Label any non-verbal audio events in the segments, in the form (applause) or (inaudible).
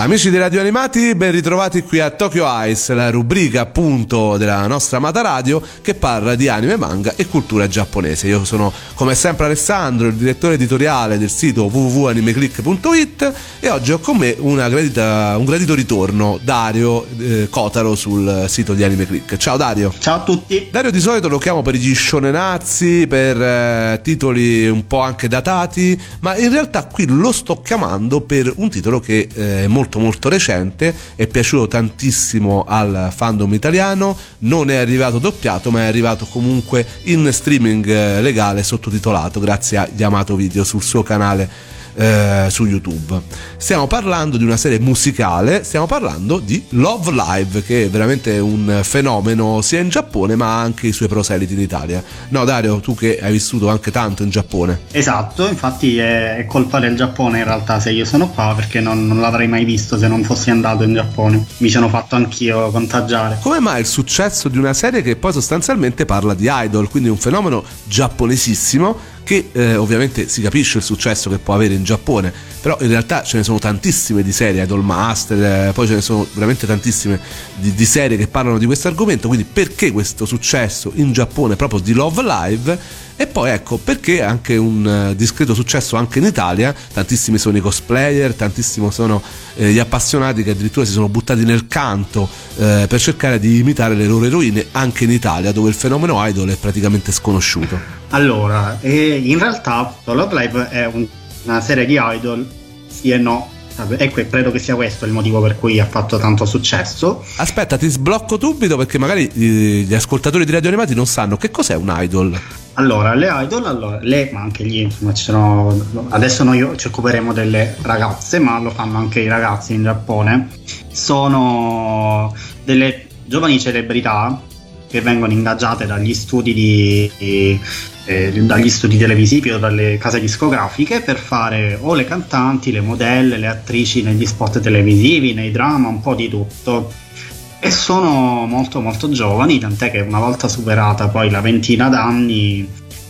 Amici di Radio Animati, ben ritrovati qui a Tokyo Ice, la rubrica appunto della nostra amata radio che parla di anime, manga e cultura giapponese. Io sono come sempre Alessandro, il direttore editoriale del sito www.animeclick.it e oggi ho con me gradita, un gradito ritorno, Dario eh, Kotaro sul sito di Animeclick. Ciao Dario. Ciao a tutti. Dario di solito lo chiamo per gli shonenazzi, per eh, titoli un po' anche datati, ma in realtà qui lo sto chiamando per un titolo che eh, è molto molto molto recente, è piaciuto tantissimo al fandom italiano, non è arrivato doppiato ma è arrivato comunque in streaming eh, legale sottotitolato grazie a Yamato Video sul suo canale eh, su YouTube. Stiamo parlando di una serie musicale, stiamo parlando di Love Live, che è veramente un fenomeno sia in Giappone ma anche i suoi proseliti in Italia. No, Dario, tu che hai vissuto anche tanto in Giappone. Esatto, infatti è, colpa del Giappone in realtà se io sono qua perché non, non l'avrei mai visto se non fossi andato in Giappone. Mi sono fatto anch'io contagiare. Come mai il successo di una serie che poi sostanzialmente parla di idol, quindi un fenomeno giapponesissimo che eh, ovviamente si capisce il successo che può avere in Giappone, però in realtà ce ne sono tantissime di serie, Idol Master, eh, poi ce ne sono veramente tantissime di, di serie che parlano di questo argomento, quindi perché questo successo in Giappone proprio di Love Live? E poi ecco perché anche un uh, discreto successo anche in Italia, tantissimi sono i cosplayer, tantissimi sono eh, gli appassionati che addirittura si sono buttati nel canto eh, per cercare di imitare le loro eroine anche in Italia dove il fenomeno idol è praticamente sconosciuto. Allora, eh, in realtà Love Live è un, una serie di idol, sì e no, Ecco, credo che sia questo il motivo per cui ha fatto tanto successo. Aspetta, ti sblocco subito perché magari eh, gli ascoltatori di Radio Animati non sanno che cos'è un idol. Allora, le idol, allora, le, ma anche gli, insomma, ci sono, adesso noi ci occuperemo delle ragazze, ma lo fanno anche i ragazzi in Giappone. Sono delle giovani celebrità che vengono ingaggiate dagli studi, di, eh, dagli studi televisivi o dalle case discografiche per fare o le cantanti, le modelle, le attrici negli spot televisivi, nei drama, un po' di tutto e sono molto molto giovani, tant'è che una volta superata poi la ventina d'anni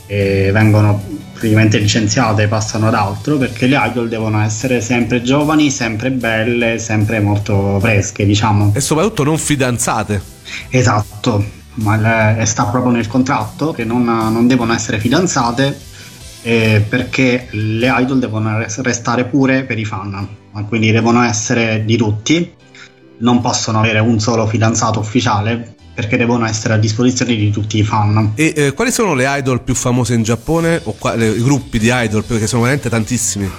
eh, vengono praticamente licenziate e passano ad altro perché le idol devono essere sempre giovani, sempre belle, sempre molto fresche, diciamo. E soprattutto non fidanzate. Esatto, ma le, sta proprio nel contratto che non, non devono essere fidanzate eh, perché le idol devono restare pure per i fan, quindi devono essere di tutti non possono avere un solo fidanzato ufficiale perché devono essere a disposizione di tutti i fan. E eh, quali sono le idol più famose in Giappone o qua, le, i gruppi di idol? Perché sono veramente tantissimi.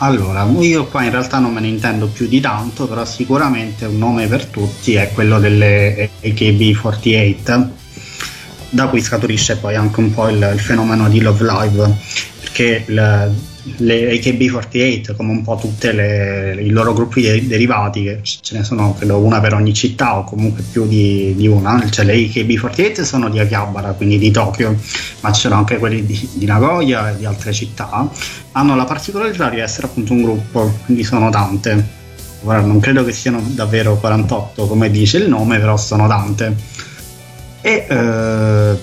Allora, io qua in realtà non me ne intendo più di tanto, però sicuramente un nome per tutti è quello delle AKB48, da cui scaturisce poi anche un po' il, il fenomeno di Love Live, perché il, le AKB48 come un po' tutti i loro gruppi de- derivati che ce ne sono credo una per ogni città o comunque più di, di una. Cioè le AKB48 sono di Akihabara quindi di Tokyo ma ci sono anche quelli di, di Nagoya e di altre città. Hanno la particolarità di essere appunto un gruppo quindi sono tante. Ora, non credo che siano davvero 48 come dice il nome però sono tante. E eh,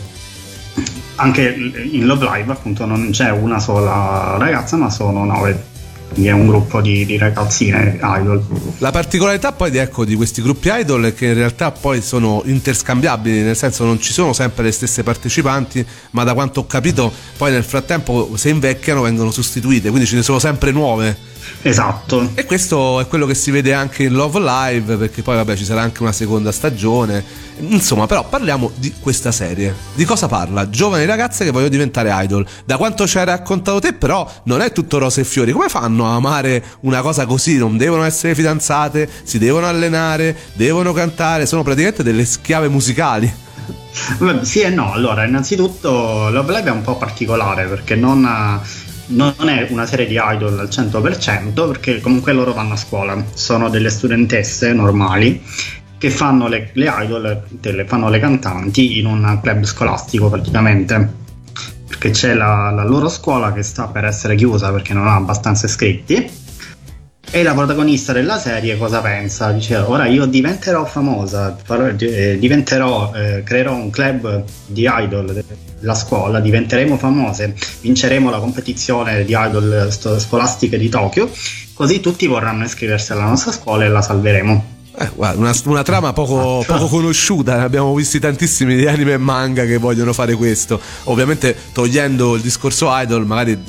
anche in Love Live appunto non c'è una sola ragazza ma sono nove quindi è un gruppo di, di, ragazzine idol. La particolarità poi ecco, di, questi gruppi idol è che in realtà poi sono interscambiabili, nel senso non ci sono sempre le stesse partecipanti, ma da quanto ho capito poi nel frattempo se invecchiano vengono sostituite, quindi ce ne sono sempre nuove. Esatto. E questo è quello che si vede anche in Love Live, perché poi vabbè ci sarà anche una seconda stagione. Insomma, però parliamo di questa serie. Di cosa parla? Giovani ragazze che vogliono diventare idol. Da quanto ci hai raccontato te, però, non è tutto rose e fiori. Come fanno a amare una cosa così? Non devono essere fidanzate, si devono allenare, devono cantare, sono praticamente delle schiave musicali. Sì e no, allora innanzitutto Love Live è un po' particolare perché non non è una serie di idol al 100% perché comunque loro vanno a scuola, sono delle studentesse normali che fanno le, le idol, le, fanno le cantanti in un club scolastico praticamente. Perché c'è la, la, loro scuola che sta per essere chiusa perché non ha abbastanza iscritti E la protagonista della serie cosa pensa? Dice ora io diventerò famosa, eh, diventerò, eh, creerò un club di idol della scuola, diventeremo famose, vinceremo la competizione di idol scolastiche di Tokyo, così tutti vorranno iscriversi alla nostra scuola e la salveremo. Eh, guarda, una, una, trama poco, poco, conosciuta, ne abbiamo visti tantissimi di anime e manga che vogliono fare questo. Ovviamente togliendo il discorso idol, magari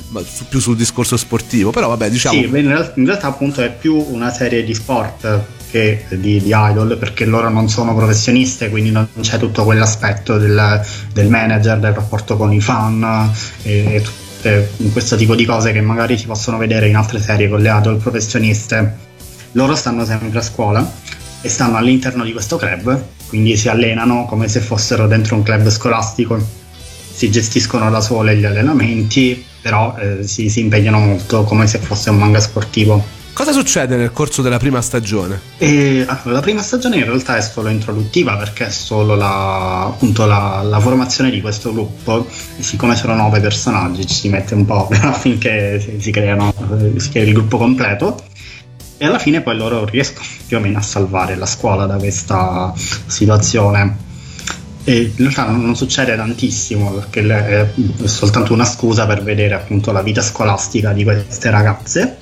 più sul discorso sportivo, però vabbè, diciamo. Sì, in realtà, appunto è più una serie di sport che di, di, idol perché loro non sono professioniste, quindi non c'è tutto quell'aspetto del, del manager, del rapporto con i fan e, e tutte questo tipo di cose che magari si possono vedere in altre serie con le idol professioniste. Loro stanno sempre a scuola e stanno all'interno di questo club, quindi si allenano come se fossero dentro un club scolastico, si gestiscono da sole gli allenamenti, però eh, si, si impegnano molto come se fosse un manga sportivo. Cosa succede nel corso della prima stagione? E, allora, la prima stagione in realtà è solo introduttiva perché è solo la, appunto, la, la, formazione di questo gruppo siccome sono nove personaggi ci si mette un po' (laughs) affinché si, si, creano, si crea il gruppo completo e alla fine poi loro riescono più o meno a salvare la scuola da questa situazione. E in realtà non, succede tantissimo perché è soltanto una scusa per vedere appunto la vita scolastica di queste ragazze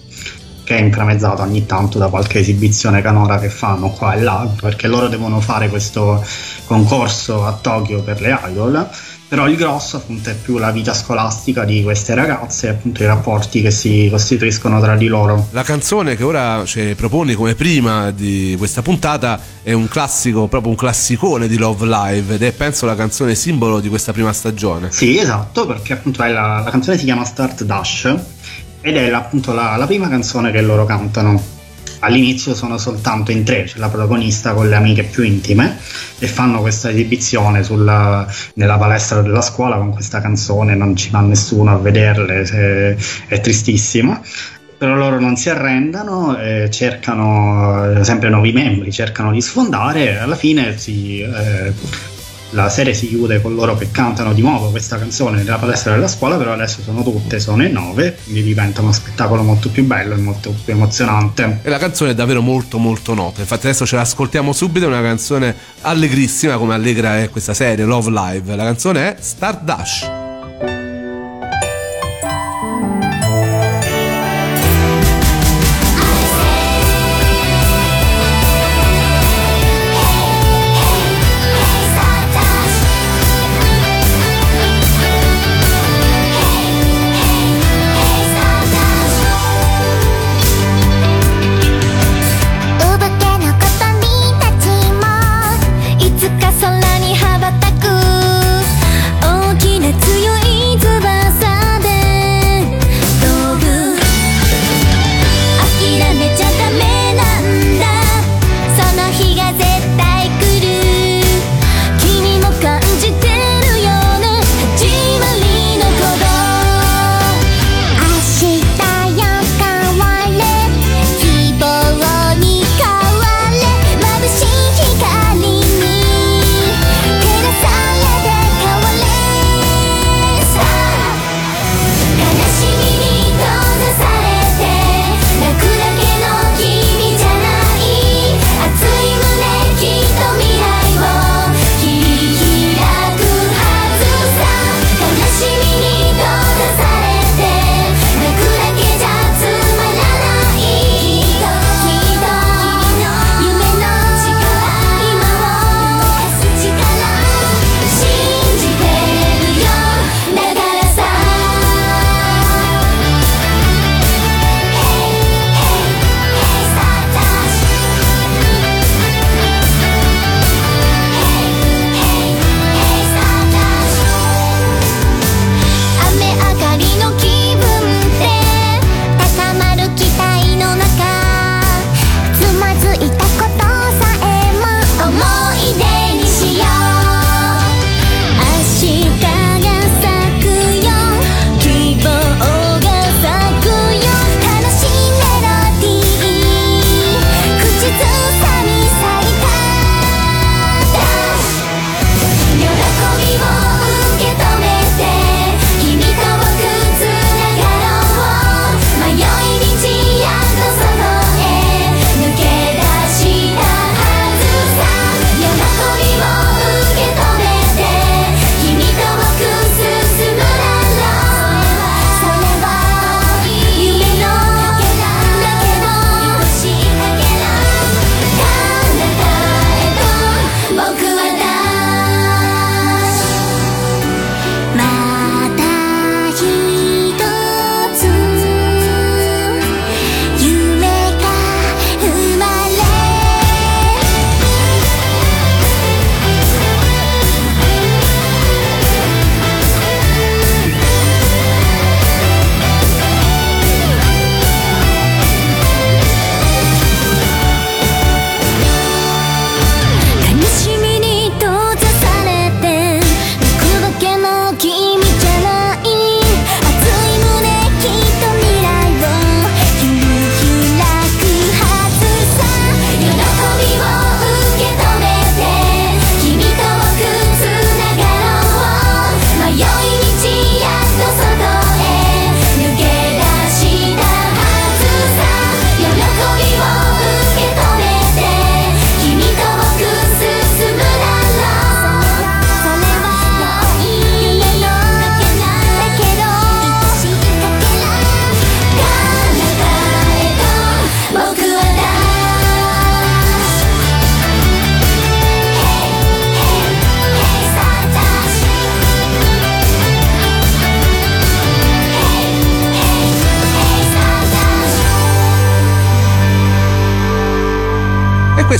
che è intramezzata ogni tanto da qualche esibizione canora che fanno qua e là perché loro devono fare questo concorso a Tokyo per le idol però il grosso appunto è più la vita scolastica di queste ragazze e appunto i rapporti che si costituiscono tra di loro. La canzone che ora ci proponi come prima di questa puntata è un classico, proprio un classicone di Love Live ed è penso la canzone simbolo di questa prima stagione. Sì, esatto, perché appunto la, la, canzone si chiama Start Dash ed è appunto la, la prima canzone che loro cantano all'inizio sono soltanto in tre, c'è la protagonista con le amiche più intime e fanno questa esibizione sulla, nella palestra della scuola con questa canzone, non ci va nessuno a vederle, è, tristissima. Però loro non si arrendano, eh, cercano sempre nuovi membri, cercano di sfondare e alla fine si, eh, la serie si chiude con loro che cantano di nuovo questa canzone nella palestra della scuola, però adesso sono tutte, sono in nove, quindi diventa uno spettacolo molto più bello e molto più emozionante. E la canzone è davvero molto molto nota, infatti adesso ce l'ascoltiamo subito, è una canzone allegrissima come allegra è questa serie, Love Live, la canzone è Start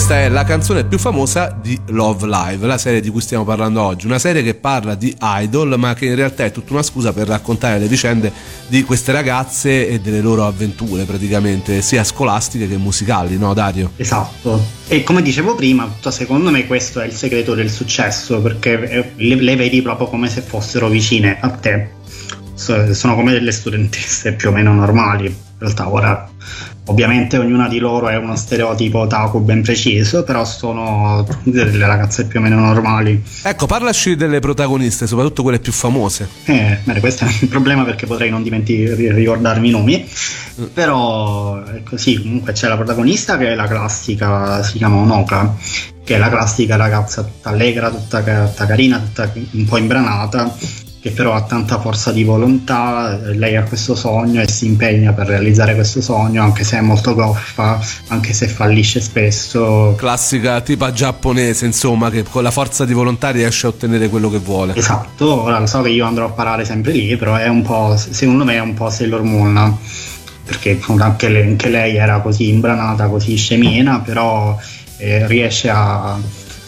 questa è la canzone più famosa di Love Live, la serie di cui stiamo parlando oggi. Una serie che parla di idol, ma che in realtà è tutta una scusa per raccontare le vicende di queste ragazze e delle loro avventure, praticamente, sia scolastiche che musicali, no, Dario? Esatto. E come dicevo prima, secondo me questo è il segreto del successo, perché le, le vedi proprio come se fossero vicine a te. Sono come delle studentesse più o meno normali. In realtà ora Ovviamente ognuna di loro è uno stereotipo otaku ben preciso, però sono delle ragazze più o meno normali. Ecco, parlaci delle protagoniste, soprattutto quelle più famose. Eh, bene, questo è un problema perché potrei non dimenticare ricordarmi i nomi. Però è così, comunque c'è la protagonista che è la classica, si chiama Onoka, che è la classica ragazza tutta allegra, tutta, tutta carina, tutta un po' imbranata che però ha tanta forza di volontà, lei ha questo sogno e si impegna per realizzare questo sogno, anche se è molto goffa, anche se fallisce spesso. Classica tipa giapponese, insomma, che con la forza di volontà riesce a ottenere quello che vuole. Esatto, ora lo so che io andrò a parare sempre lì, però è un po', secondo me è un po' Sailor Moon, perché anche lei, anche lei era così imbranata, così scemina, però eh, riesce a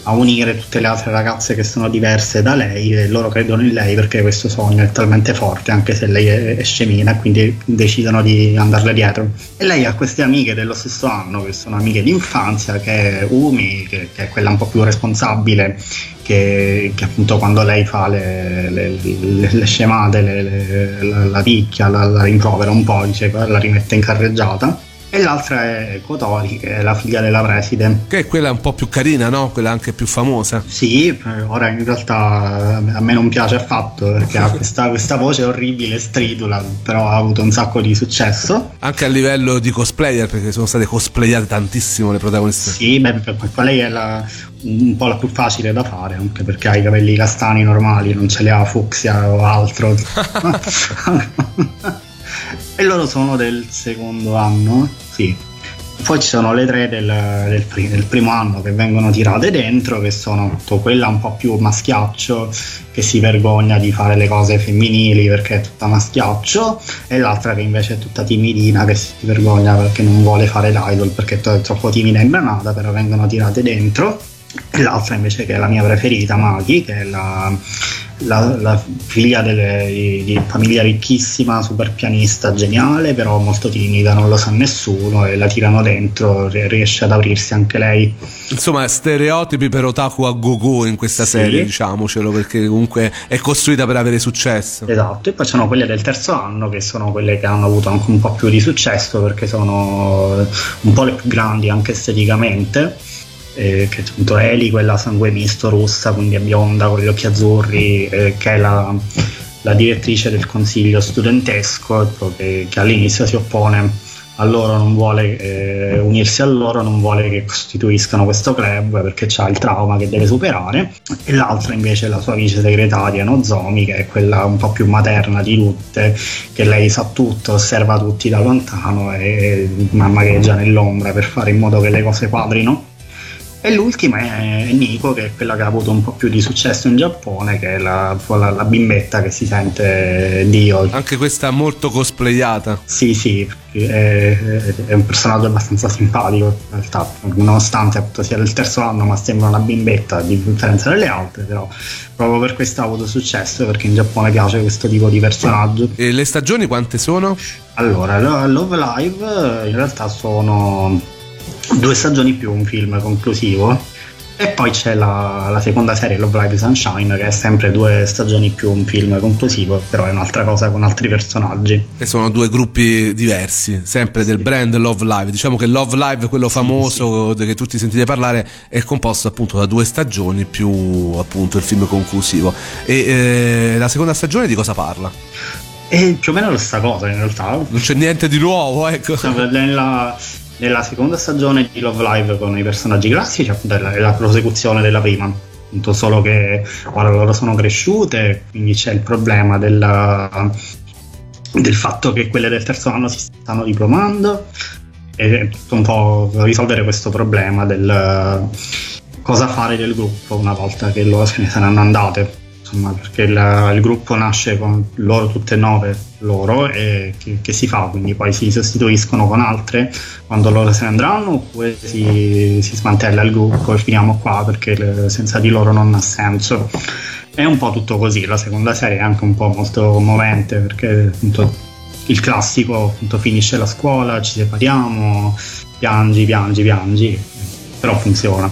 a unire tutte le altre ragazze che sono diverse da lei e loro credono in lei perché questo sogno è talmente forte anche se lei è, è scemina quindi decidono di andarle dietro. E lei ha queste amiche dello stesso anno che sono amiche di infanzia che è Umi che, che è quella un po' più responsabile che, che, appunto quando lei fa le, le, le, le scemate, la, la picchia, la, la, rimprovera un po', dice, la rimette in carreggiata e l'altra è Kotori, che è la figlia della preside. Che è quella un po' più carina, no? Quella anche più famosa. Sì, ora in realtà a me non piace affatto perché ha (laughs) questa, questa voce orribile, stridula, però ha avuto un sacco di successo. Anche a livello di cosplayer, perché sono state cosplayate tantissimo le protagoniste. Sì, beh, qua lei è la, un po' la più facile da fare, anche perché ha i capelli castani normali, non ce li ha fucsia o altro. (laughs) (laughs) e loro sono del secondo anno, sì. Poi ci sono le tre del, del, del, primo anno che vengono tirate dentro, che sono quella un po' più maschiaccio, che si vergogna di fare le cose femminili perché è tutta maschiaccio, e l'altra che invece è tutta timidina, che si vergogna perché non vuole fare l'idol perché è troppo timida e imbranata, però vengono tirate dentro. E l'altra invece che è la mia preferita, Maki, che è la la, la figlia delle, di, di, famiglia ricchissima, super pianista, geniale, però molto timida, non lo sa nessuno e la tirano dentro, riesce ad aprirsi anche lei. Insomma, stereotipi per otaku a go-go in questa sì. serie, diciamocelo, perché comunque è costruita per avere successo. Esatto, e poi sono quelle del terzo anno che sono quelle che hanno avuto anche un po' più di successo perché sono un po' le più grandi anche esteticamente eh, che appunto Eli, quella sangue misto russa, quindi è bionda con gli occhi azzurri, eh, che è la, la, direttrice del consiglio studentesco, che, che, all'inizio si oppone a loro, non vuole eh, unirsi a loro, non vuole che costituiscano questo club perché ha il trauma che deve superare, e l'altra invece è la sua vice segretaria Nozomi, che è quella un po' più materna di tutte, che lei sa tutto, osserva tutti da lontano e mammacheggia nell'ombra per fare in modo che le cose quadrino e l'ultima è Nico, che è quella che ha avuto un po' più di successo in Giappone, che è la, la, la bimbetta che si sente Dio. Anche questa molto cosplayata. Sì, sì, è, è, un personaggio abbastanza simpatico in realtà, nonostante appunto sia del terzo anno, ma sembra una bimbetta a differenza delle altre, però proprio per questo ha avuto successo, perché in Giappone piace questo tipo di personaggio. E le stagioni quante sono? Allora, Love Live in realtà sono due stagioni più un film conclusivo. E poi c'è la, la, seconda serie, Love Live Sunshine, che è sempre due stagioni più un film conclusivo, però è un'altra cosa con altri personaggi. E sono due gruppi diversi, sempre sì. del brand Love Live. Diciamo che Love Live, quello famoso sì, sì. che tutti sentite parlare, è composto appunto da due stagioni più appunto il film conclusivo. E eh, la seconda stagione di cosa parla? È più o meno la stessa cosa in realtà. Non c'è niente di nuovo, ecco. Nella, nella seconda stagione di Love Live con i personaggi classici è la, prosecuzione della prima appunto solo che ora loro sono cresciute quindi c'è il problema della, del fatto che quelle del terzo anno si stanno diplomando e un po' risolvere questo problema del cosa fare del gruppo una volta che loro se ne saranno andate insomma, perché il, il, gruppo nasce con loro tutte e nove loro e che, che, si fa, quindi poi si sostituiscono con altre quando loro se ne andranno oppure si, si smantella il gruppo e finiamo qua perché le, senza di loro non ha senso. È un po' tutto così, la seconda serie è anche un po' molto commovente perché appunto il classico appunto finisce la scuola, ci separiamo, piangi, piangi, piangi, però funziona.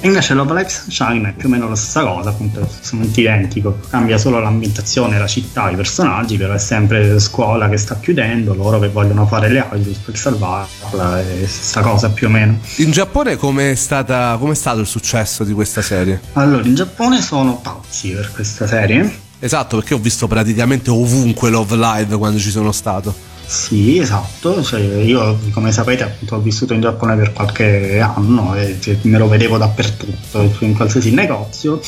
E invece Love Life Sunshine è più o meno la stessa cosa, appunto, assolutamente identico, cambia solo l'ambientazione, la città, i personaggi, però è sempre scuola che sta chiudendo, loro che vogliono fare le Idols per salvarla, è stessa cosa più o meno. In Giappone com'è, stata, com'è stato il successo di questa serie? Allora, in Giappone sono pazzi per questa serie. Esatto, perché ho visto praticamente ovunque Love Live quando ci sono stato. Sì, esatto. Cioè, io, come sapete, appunto, ho vissuto in Giappone per qualche anno e me lo vedevo dappertutto, in qualsiasi negozio.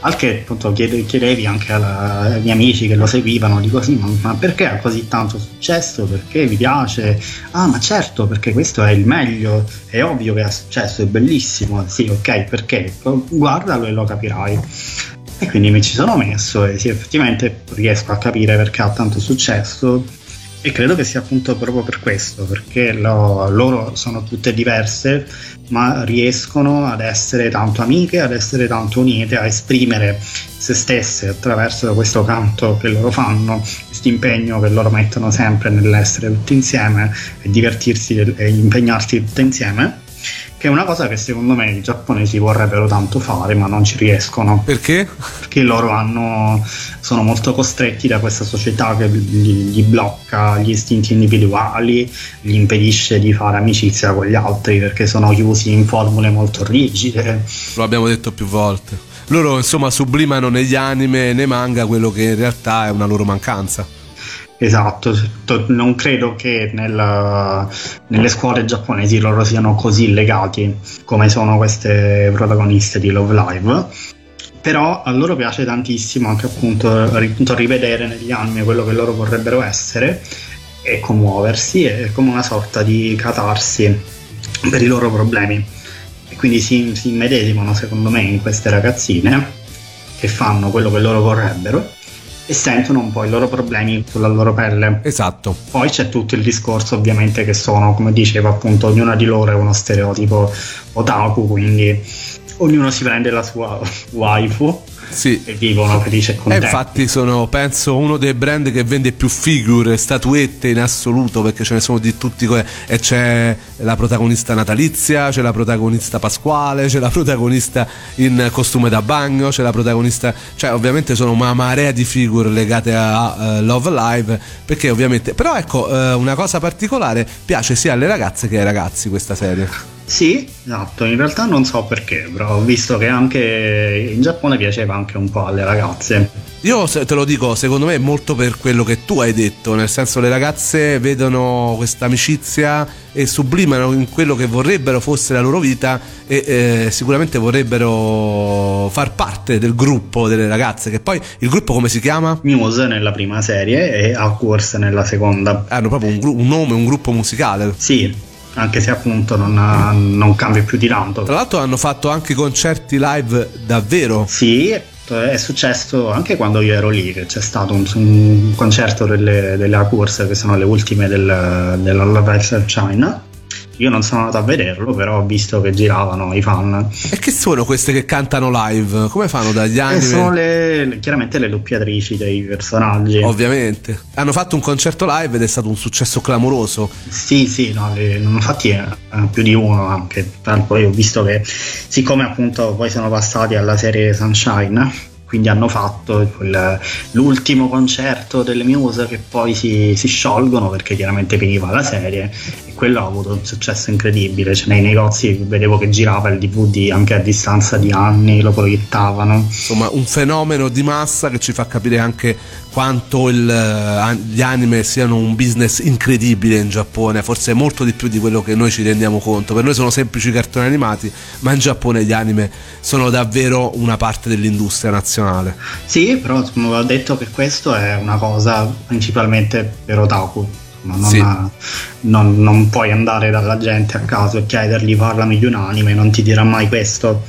Al che appunto chiedevi anche ai miei amici che lo seguivano, dico sì, ma, ma, perché ha così tanto successo? Perché vi piace? Ah, ma certo, perché questo è il meglio, è ovvio che ha successo, è bellissimo. Sì, ok, perché? Guardalo e lo capirai. E quindi mi ci sono messo e sì, effettivamente riesco a capire perché ha tanto successo e credo che sia appunto proprio per questo, perché lo, loro sono tutte diverse, ma riescono ad essere tanto amiche, ad essere tanto unite, a esprimere se stesse attraverso questo canto che loro fanno, questo impegno che loro mettono sempre nell'essere tutti insieme e divertirsi e impegnarsi tutti insieme che è una cosa che secondo me i giapponesi vorrebbero tanto fare ma non ci riescono. Perché? Perché loro hanno, sono molto costretti da questa società che gli, gli, blocca gli istinti individuali, gli impedisce di fare amicizia con gli altri perché sono chiusi in formule molto rigide. Lo abbiamo detto più volte. Loro insomma sublimano negli anime e nei manga quello che in realtà è una loro mancanza. Esatto, non credo che nella, nelle scuole giapponesi loro siano così legati come sono queste protagoniste di Love Live. Però a loro piace tantissimo anche appunto rivedere negli anime quello che loro vorrebbero essere e commuoversi, è come una sorta di catarsi per i loro problemi. E quindi si, si immedesimano secondo me in queste ragazzine che fanno quello che loro vorrebbero e sentono un po' i loro problemi sulla loro pelle. Esatto. Poi c'è tutto il discorso ovviamente che sono, come diceva appunto, ognuna di loro è uno stereotipo otaku, quindi ognuno si prende la sua (laughs) waifu sì. e vivono felici e contenti. E infatti sono, penso, uno dei brand che vende più figure, statuette in assoluto, perché ce ne sono di tutti e c'è la protagonista natalizia, c'è la protagonista pasquale, c'è la protagonista in costume da bagno, c'è la protagonista, cioè ovviamente sono una marea di figure legate a uh, Love Live, perché ovviamente, però ecco, uh, una cosa particolare piace sia alle ragazze che ai ragazzi questa serie. Sì, esatto, in realtà non so perché, però ho visto che anche in Giappone piaceva anche un po' alle ragazze. Io te lo dico, secondo me è molto per quello che tu hai detto, nel senso le ragazze vedono questa amicizia e sublimano in quello che vorrebbero fosse la loro vita e eh, sicuramente vorrebbero far parte del gruppo delle ragazze, che poi il gruppo come si chiama? Muse nella prima serie e Awkward nella seconda. Hanno proprio un, un nome, un gruppo musicale. Sì, anche se appunto non, non, cambia più di tanto. Tra l'altro hanno fatto anche concerti live davvero. Sì, è successo anche quando io ero lì, che c'è stato un, un concerto delle, delle Acurs, che sono le ultime del, della Love China io non sono andato a vederlo, però ho visto che giravano i fan. E che sono queste che cantano live? Come fanno dagli anni? Eh, sono le, chiaramente le doppiatrici dei personaggi. Ovviamente. Hanno fatto un concerto live ed è stato un successo clamoroso. Sì, sì, no, le, ne hanno fatti eh, più di uno anche. Poi ho visto che, siccome appunto poi sono passati alla serie Sunshine quindi hanno fatto quel, l'ultimo concerto delle Muse che poi si, si, sciolgono perché chiaramente finiva la serie quello ha avuto un successo incredibile, cioè nei negozi vedevo che girava il DVD anche a distanza di anni, lo proiettavano. Insomma un fenomeno di massa che ci fa capire anche quanto il, eh, gli anime siano un business incredibile in Giappone, forse molto di più di quello che noi ci rendiamo conto. Per noi sono semplici cartoni animati, ma in Giappone gli anime sono davvero una parte dell'industria nazionale. Sì, però ho detto che questo è una cosa principalmente per otaku. Non, sì. non, non, puoi andare dalla gente a caso e chiedergli parlami di un anime, non ti dirà mai questo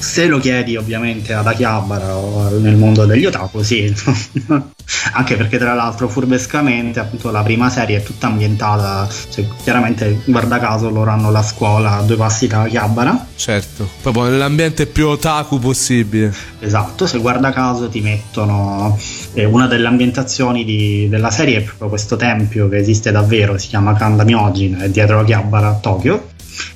Se lo chiedi ovviamente ad Akihabara o nel mondo degli otaku, sì. (laughs) Anche perché tra l'altro furbescamente appunto la prima serie è tutta ambientata, cioè, chiaramente guarda caso loro hanno la scuola a due passi da Akihabara. Certo, proprio nell'ambiente più otaku possibile. Esatto, se guarda caso ti mettono eh, una delle ambientazioni di, della serie è proprio questo tempio che esiste davvero, si chiama Kanda Myojin, è dietro Akihabara a Tokyo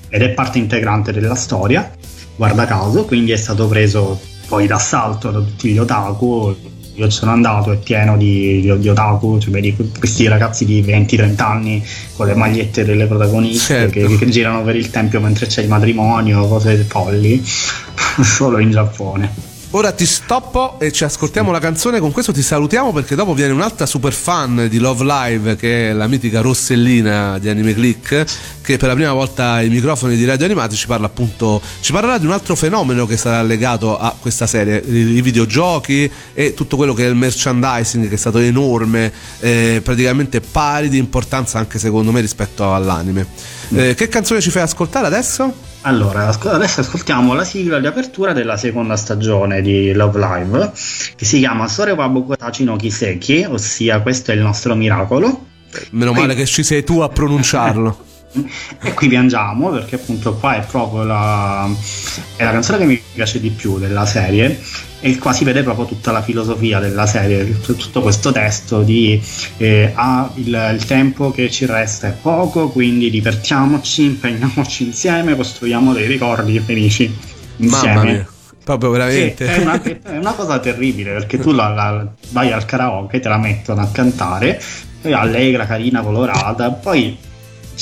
ed è parte integrante della storia guarda caso, quindi è stato preso poi d'assalto da tutti gli otaku. Io ci sono andato, è pieno di, di, di otaku, cioè vedi questi ragazzi di 20-30 anni con le magliette delle protagoniste certo. che, che, girano per il tempio mentre c'è il matrimonio, cose folli, (laughs) solo in Giappone. Ora ti stoppo e ci ascoltiamo la canzone. Con questo ti salutiamo perché dopo viene un'altra super fan di Love Live che è la mitica Rossellina di Anime Click che per la prima volta ai microfoni di Radio Animati ci parla appunto ci parlerà di un altro fenomeno che sarà legato a questa serie, i videogiochi e tutto quello che è il merchandising che è stato enorme, eh, praticamente pari di importanza anche secondo me rispetto all'anime. Eh, che canzone ci fai ascoltare adesso? Allora, adesso ascoltiamo la sigla di apertura della seconda stagione di Love Live, che si chiama Sore Wabuko Tachi no Kiseki, ossia questo è il nostro miracolo. Meno male che ci sei tu a pronunciarlo. (laughs) e qui piangiamo perché appunto qua è proprio la, è la canzone che mi piace di più della serie e qua si vede proprio tutta la filosofia della serie, tutto questo testo di eh, ah, il, il, tempo che ci resta è poco, quindi divertiamoci, impegniamoci insieme, costruiamo dei ricordi felici insieme. Mamma mia. Proprio veramente. È una, è una, cosa terribile perché tu la, la, vai al karaoke, te la mettono a cantare, allegra, carina, colorata, poi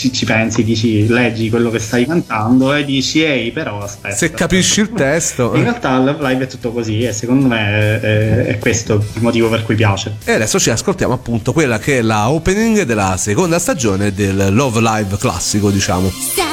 ci, ci, pensi, dici, leggi quello che stai cantando e dici, ehi, però aspetta. Se capisci il testo. In realtà il live è tutto così e secondo me è, è, questo il motivo per cui piace. E adesso ci ascoltiamo appunto quella che è la opening della seconda stagione del Love Live classico, diciamo. 心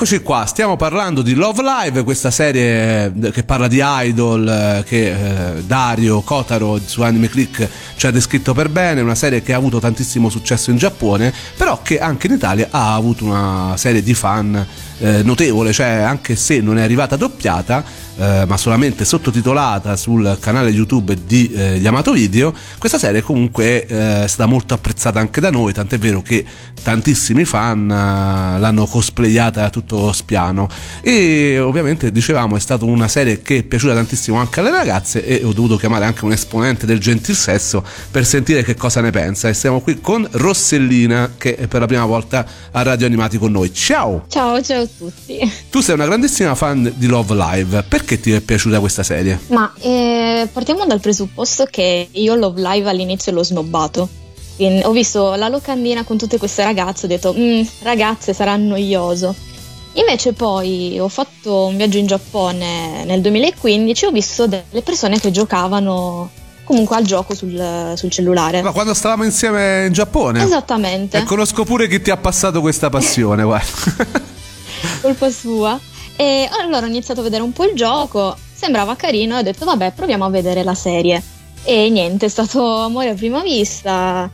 E rieccoci qua, stiamo parlando di Love Live, questa serie eh, che parla di idol eh, che eh, Dario Kotaro su Anime Click ci ha descritto per bene, una serie che ha avuto tantissimo successo in Giappone, però che anche in Italia ha avuto una serie di fan notevole, cioè anche se non è arrivata doppiata, eh, ma solamente sottotitolata sul canale YouTube di eh, Yamato Video, questa serie comunque eh, è stata molto apprezzata anche da noi, tant'è vero che tantissimi fan eh, l'hanno cosplayata a tutto spiano e ovviamente dicevamo è stata una serie che è piaciuta tantissimo anche alle ragazze e ho dovuto chiamare anche un esponente del gentil sesso per sentire che cosa ne pensa e siamo qui con Rossellina che è per la prima volta a Radio Animati con noi. Ciao! Ciao, ciao a tutti. Tu sei una grandissima fan di Love Live, perché ti è piaciuta questa serie? Ma eh, partiamo dal presupposto che io Love Live all'inizio l'ho snobbato. Quindi ho visto la locandina con tutte queste ragazze, ho detto, mm, ragazze sarà noioso. Invece poi ho fatto un viaggio in Giappone nel 2015 e ho visto delle persone che giocavano comunque al gioco sul, sul, cellulare. Ma quando stavamo insieme in Giappone? Esattamente. E conosco pure chi ti ha passato questa passione, guarda. (laughs) Colpa sua. E allora ho iniziato a vedere un po' il gioco, sembrava carino e ho detto vabbè proviamo a vedere la serie. E niente, è stato amore a prima vista.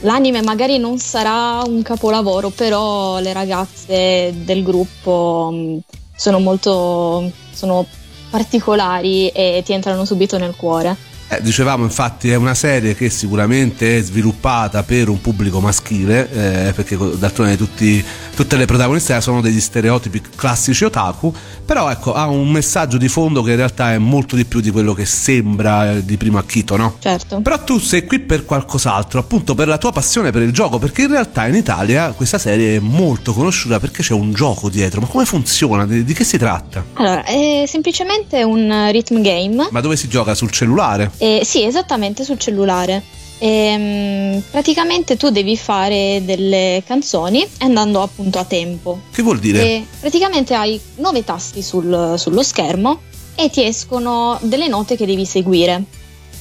L'anime magari non sarà un capolavoro, però le ragazze del gruppo mm, sono molto sono particolari e ti entrano subito nel cuore. Eh, dicevamo infatti è una serie che sicuramente è sviluppata per un pubblico maschile eh, perché d'altronde tutti, tutte le protagoniste sono degli stereotipi classici otaku però ecco ha un messaggio di fondo che in realtà è molto di più di quello che sembra eh, di primo acchito no? Certo però tu sei qui per qualcos'altro appunto per la tua passione per il gioco perché in realtà in Italia questa serie è molto conosciuta perché c'è un gioco dietro ma come funziona? Di, di che si tratta? Allora è semplicemente un rhythm game ma dove si gioca? sul cellulare? Eh, sì, esattamente sul cellulare. E, ehm, praticamente tu devi fare delle canzoni andando appunto a tempo. Che vuol dire? E praticamente hai nove tasti sul, sullo schermo e ti escono delle note che devi seguire.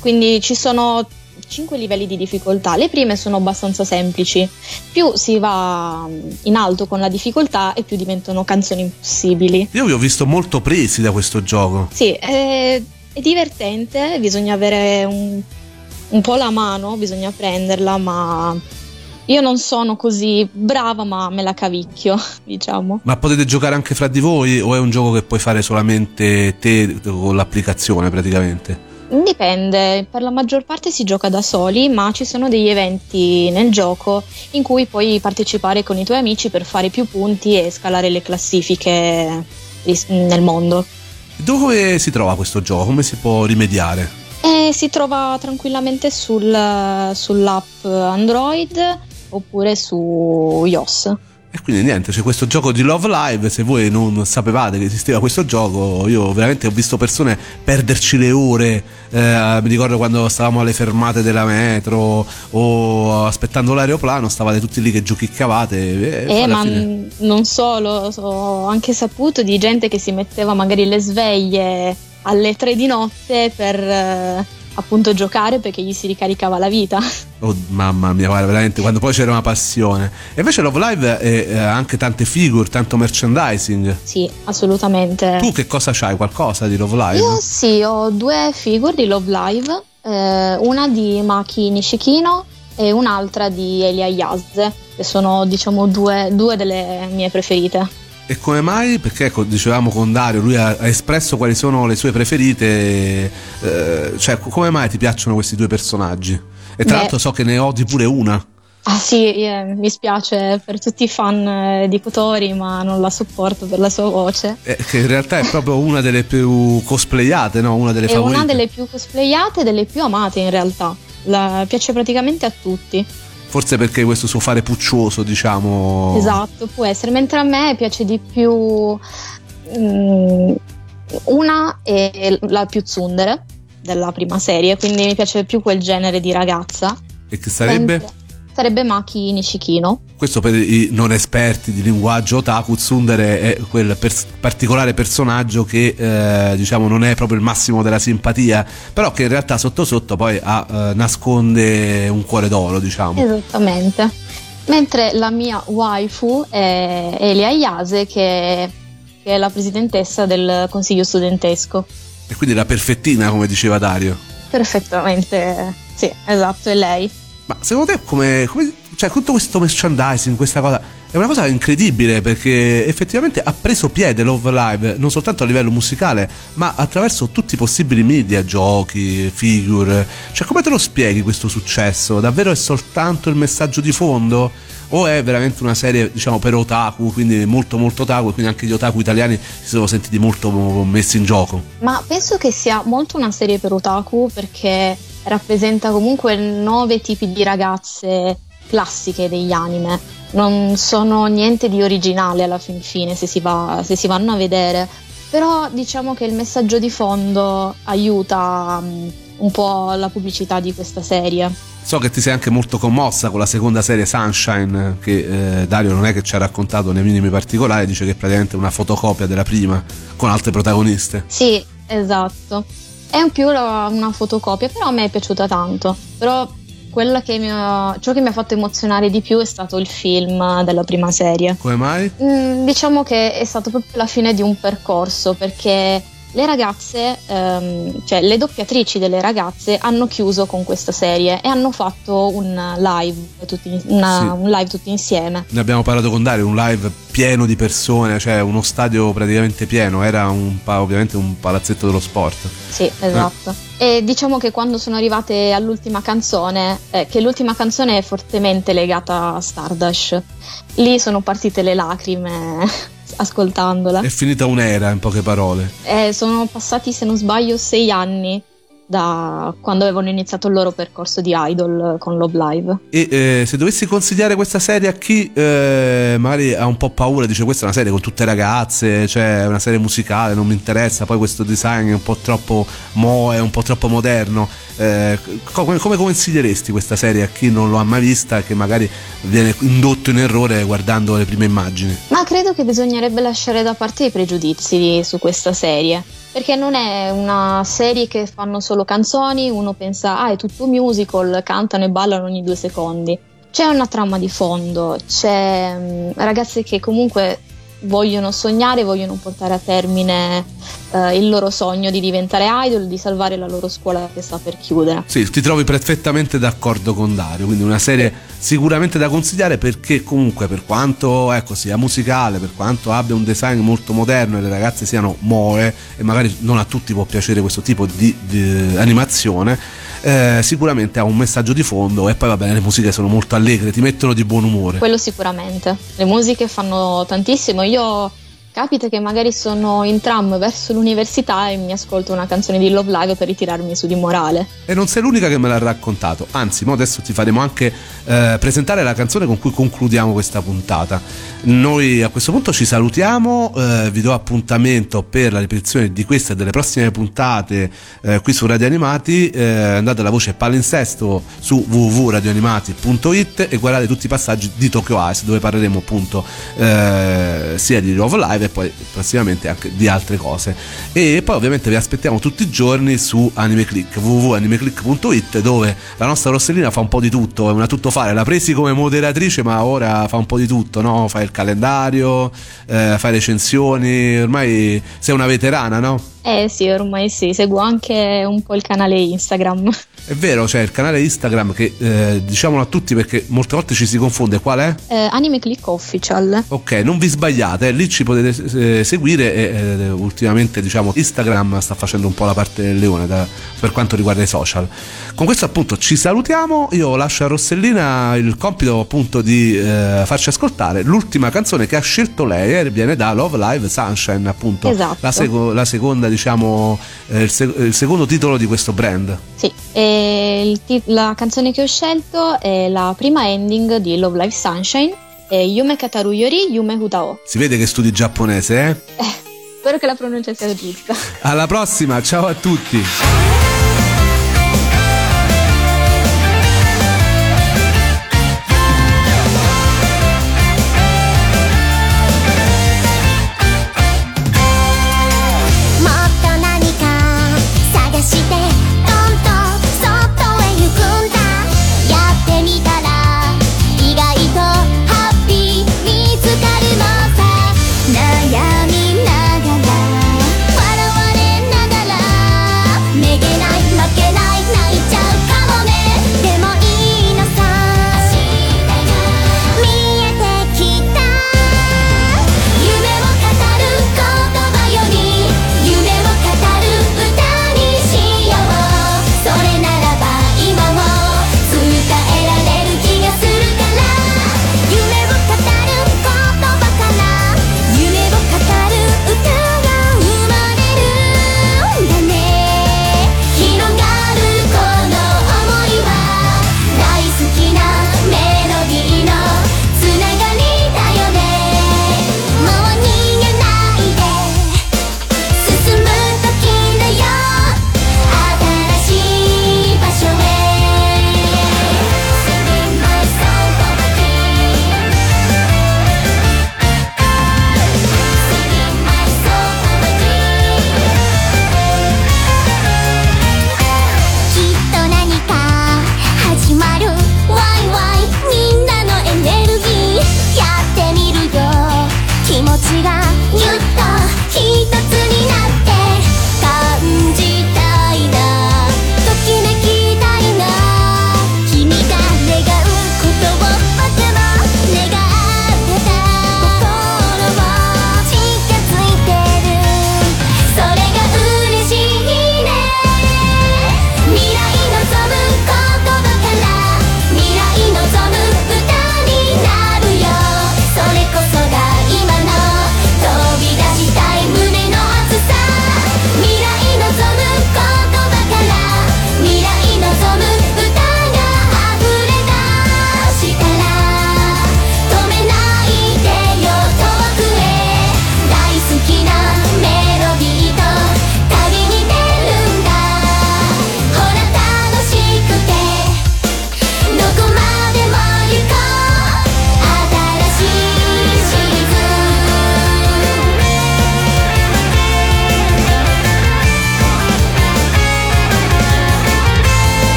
Quindi ci sono cinque livelli di difficoltà. Le prime sono abbastanza semplici. Più si va in alto con la difficoltà e più diventano canzoni impossibili. Io vi ho visto molto presi da questo gioco. Sì, eh, è divertente, bisogna avere un, un po' la mano, bisogna prenderla, ma io non sono così brava, ma me la cavicchio, (laughs) diciamo. Ma potete giocare anche fra di voi o è un gioco che puoi fare solamente te con l'applicazione praticamente? Dipende, per la maggior parte si gioca da soli, ma ci sono degli eventi nel gioco in cui puoi partecipare con i tuoi amici per fare più punti e scalare le classifiche nel mondo. Dove si trova questo gioco? Come si può rimediare? Eh, si trova tranquillamente sul, sull'app Android oppure su iOS. E quindi niente, c'è questo gioco di Love Live, se voi non sapevate che esisteva questo gioco, io veramente ho visto persone perderci le ore, eh, mi ricordo quando stavamo alle fermate della metro o aspettando l'aeroplano, stavate tutti lì che giochiccavate. E eh, ma fine... non solo, ho anche saputo di gente che si metteva magari le sveglie alle tre di notte per... Appunto giocare perché gli si ricaricava la vita. (laughs) Oh, mamma mia, guarda, veramente quando poi c'era una passione. E invece Love Live ha anche tante figure, tanto merchandising. Sì, assolutamente. Tu che cosa c'hai? Qualcosa di Love Live? Io sì, ho due figure di Love Live, eh, una di Maki Nishikino e un'altra di Elia Yazze, che sono diciamo due, due delle mie preferite. E come mai? Perché ecco, dicevamo con Dario, lui ha, ha, espresso quali sono le sue preferite, eh, cioè come mai ti piacciono questi due personaggi? E tra Beh. l'altro so che ne odi pure una. Ah sì, eh, mi spiace per tutti i fan eh, di Kotori, ma non la sopporto per la sua voce. Eh, che in realtà è proprio una delle più cosplayate, no? Una delle è favorite. una delle più cosplayate e delle più amate in realtà. La piace praticamente a tutti forse perché questo suo fare puccioso, diciamo. Esatto, può essere, mentre a me piace di più um, una è la più tsundere della prima serie, quindi mi piace più quel genere di ragazza. E che sarebbe? Mentre sarebbe Maki Nishikino. Questo per i non esperti di linguaggio otaku, Tsundere è quel pers- particolare personaggio che eh, diciamo non è proprio il massimo della simpatia, però che in realtà sotto sotto poi ha, eh, nasconde un cuore d'oro, diciamo. Esattamente. Mentre la mia waifu è Elia Iase, che, che è la presidentessa del consiglio studentesco. E quindi la perfettina, come diceva Dario. Perfettamente, sì, esatto, è lei. Ma secondo te come, come cioè tutto questo merchandising, questa cosa è una cosa incredibile perché effettivamente ha preso piede Love Live non soltanto a livello musicale, ma attraverso tutti i possibili media, giochi, figure. Cioè come te lo spieghi questo successo? Davvero è soltanto il messaggio di fondo? o è veramente una serie diciamo per otaku, quindi molto molto otaku e quindi anche gli otaku italiani si sono sentiti molto messi in gioco? Ma penso che sia molto una serie per otaku perché rappresenta comunque nove tipi di ragazze classiche degli anime, non sono niente di originale alla fin fine se si, va, se si vanno a vedere, però diciamo che il messaggio di fondo aiuta um, un po' la pubblicità di questa serie. So che ti sei anche molto commossa con la seconda serie Sunshine, che eh, Dario non è che ci ha raccontato nei minimi particolari, dice che è praticamente una fotocopia della prima, con altre protagoniste. Sì, esatto. È un più una fotocopia, però a me è piaciuta tanto. Però che ha, ciò che mi ha fatto emozionare di più è stato il film della prima serie. Come mai? Mm, diciamo che è stato proprio la fine di un percorso perché le ragazze, ehm, cioè le doppiatrici delle ragazze hanno chiuso con questa serie e hanno fatto un live tutti, una, sì. un live tutti insieme. Ne abbiamo parlato con Dario, un live pieno di persone, cioè uno stadio praticamente pieno, era un, ovviamente un palazzetto dello sport. Sì, esatto. Eh. E diciamo che quando sono arrivate all'ultima canzone, eh, che l'ultima canzone è fortemente legata a Stardust, lì sono partite le lacrime (laughs) ascoltandola. È finita un'era, in poche parole. Eh, sono passati, se non sbaglio, sei anni da quando avevano iniziato il loro percorso di idol con Love Live. E eh, se dovessi consigliare questa serie a chi eh, magari ha un po' paura, dice questa è una serie con tutte ragazze, cioè è una serie musicale, non mi interessa, poi questo design è un po' troppo mo, è un po' troppo moderno. Eh, come, come, consiglieresti questa serie a chi non lo ha mai vista e che magari viene indotto in errore guardando le prime immagini? Ma credo che bisognerebbe lasciare da parte i pregiudizi su questa serie perché non è una serie che fanno solo canzoni, uno pensa ah è tutto musical, cantano e ballano ogni due secondi. C'è una trama di fondo, c'è um, ragazze che comunque vogliono sognare, vogliono portare a termine eh, il loro sogno di diventare idol, di salvare la loro scuola che sta per chiudere. Sì, ti trovi perfettamente d'accordo con Dario, quindi una serie sicuramente da consigliare perché comunque per quanto ecco, sia musicale, per quanto abbia un design molto moderno e le ragazze siano moe e magari non a tutti può piacere questo tipo di, di animazione, eh, sicuramente ha un messaggio di fondo e poi va bene, le musiche sono molto allegre, ti mettono di buon umore. Quello sicuramente, le musiche fanno tantissimo, io capita che magari sono in tram verso l'università e mi ascolto una canzone di Love Live per ritirarmi su di morale. E non sei l'unica che me l'ha raccontato, anzi, adesso ti faremo anche eh, presentare la canzone con cui concludiamo questa puntata. Noi a questo punto ci salutiamo, eh, vi do appuntamento per la ripetizione di queste e delle prossime puntate eh, qui su Radio Animati. Eh, andate alla voce palinsesto su www.radioanimati.it e guardate tutti i passaggi di Tokyo Ice dove parleremo appunto eh, sia di Love Live e poi prossimamente anche di altre cose. E poi ovviamente vi aspettiamo tutti i giorni su AnimeClick, www.animeclick.it dove la nostra Rossellina fa un po' di tutto, è una tuttofare, l'ha presi come moderatrice ma ora fa un po' di tutto, no? fa il calendario, eh, fa recensioni, ormai sei una veterana, no? Eh sì, ormai sì, seguo anche un po' il canale Instagram. È vero, c'è il canale Instagram che eh, diciamolo a tutti perché molte volte ci si confonde. Qual è? Eh, Anime Click Official. Ok, non vi sbagliate, lì ci potete eh, seguire e eh, ultimamente diciamo Instagram sta facendo un po' la parte del leone da, per quanto riguarda i social. Con questo appunto ci salutiamo, io lascio a Rossellina il compito appunto di eh, farci ascoltare l'ultima canzone che ha scelto lei e viene da Love Live Sunshine appunto. Esatto. La, sec- la seconda diciamo eh, il, sec- il secondo titolo di questo brand. Sì, e t- la canzone che ho scelto è la prima ending di Love Live Sunshine, Yume Kataru Yori Yume Hutao. Si vede che studi giapponese, eh? eh spero che la pronuncia sia giusta. Alla prossima, ciao a tutti!